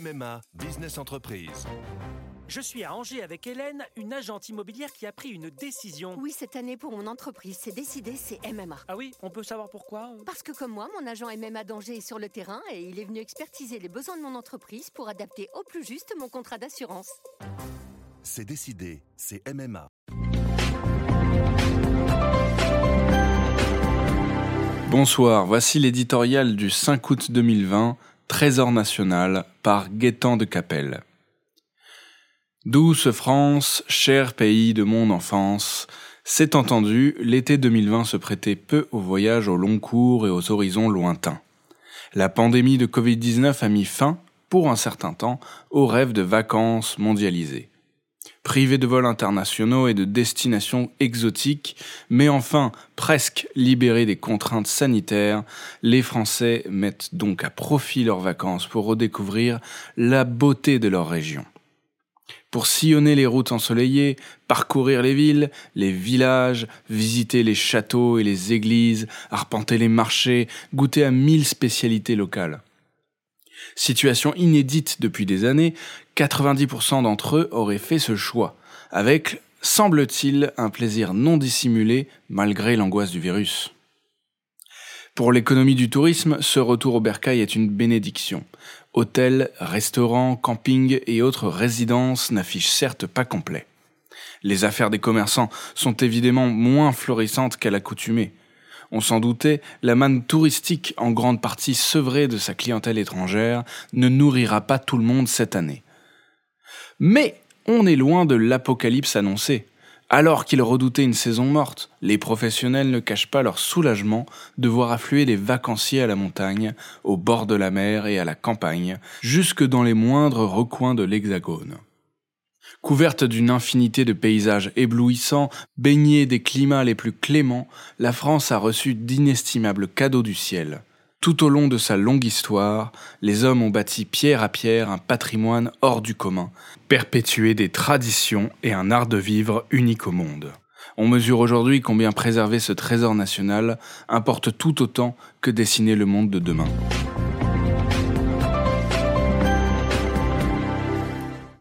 MMA Business Entreprise. Je suis à Angers avec Hélène, une agente immobilière qui a pris une décision. Oui, cette année pour mon entreprise, c'est décidé, c'est MMA. Ah oui, on peut savoir pourquoi? Parce que comme moi, mon agent MMA d'Angers est sur le terrain et il est venu expertiser les besoins de mon entreprise pour adapter au plus juste mon contrat d'assurance. C'est décidé, c'est MMA. Bonsoir, voici l'éditorial du 5 août 2020, Trésor national, par Gaétan de Capelle. Douce France, cher pays de mon enfance, c'est entendu, l'été 2020 se prêtait peu aux voyages au long cours et aux horizons lointains. La pandémie de Covid-19 a mis fin, pour un certain temps, aux rêves de vacances mondialisées. Privés de vols internationaux et de destinations exotiques, mais enfin presque libérés des contraintes sanitaires, les Français mettent donc à profit leurs vacances pour redécouvrir la beauté de leur région. Pour sillonner les routes ensoleillées, parcourir les villes, les villages, visiter les châteaux et les églises, arpenter les marchés, goûter à mille spécialités locales. Situation inédite depuis des années, 90% d'entre eux auraient fait ce choix, avec, semble-t-il, un plaisir non dissimulé malgré l'angoisse du virus. Pour l'économie du tourisme, ce retour au bercail est une bénédiction. Hôtels, restaurants, campings et autres résidences n'affichent certes pas complet. Les affaires des commerçants sont évidemment moins florissantes qu'à l'accoutumée. On s'en doutait, la manne touristique, en grande partie sevrée de sa clientèle étrangère, ne nourrira pas tout le monde cette année. Mais on est loin de l'apocalypse annoncé. Alors qu'ils redoutaient une saison morte, les professionnels ne cachent pas leur soulagement de voir affluer les vacanciers à la montagne, au bord de la mer et à la campagne, jusque dans les moindres recoins de l'Hexagone. Couverte d'une infinité de paysages éblouissants, baignée des climats les plus cléments, la France a reçu d'inestimables cadeaux du ciel. Tout au long de sa longue histoire, les hommes ont bâti pierre à pierre un patrimoine hors du commun, perpétué des traditions et un art de vivre unique au monde. On mesure aujourd'hui combien préserver ce trésor national importe tout autant que dessiner le monde de demain.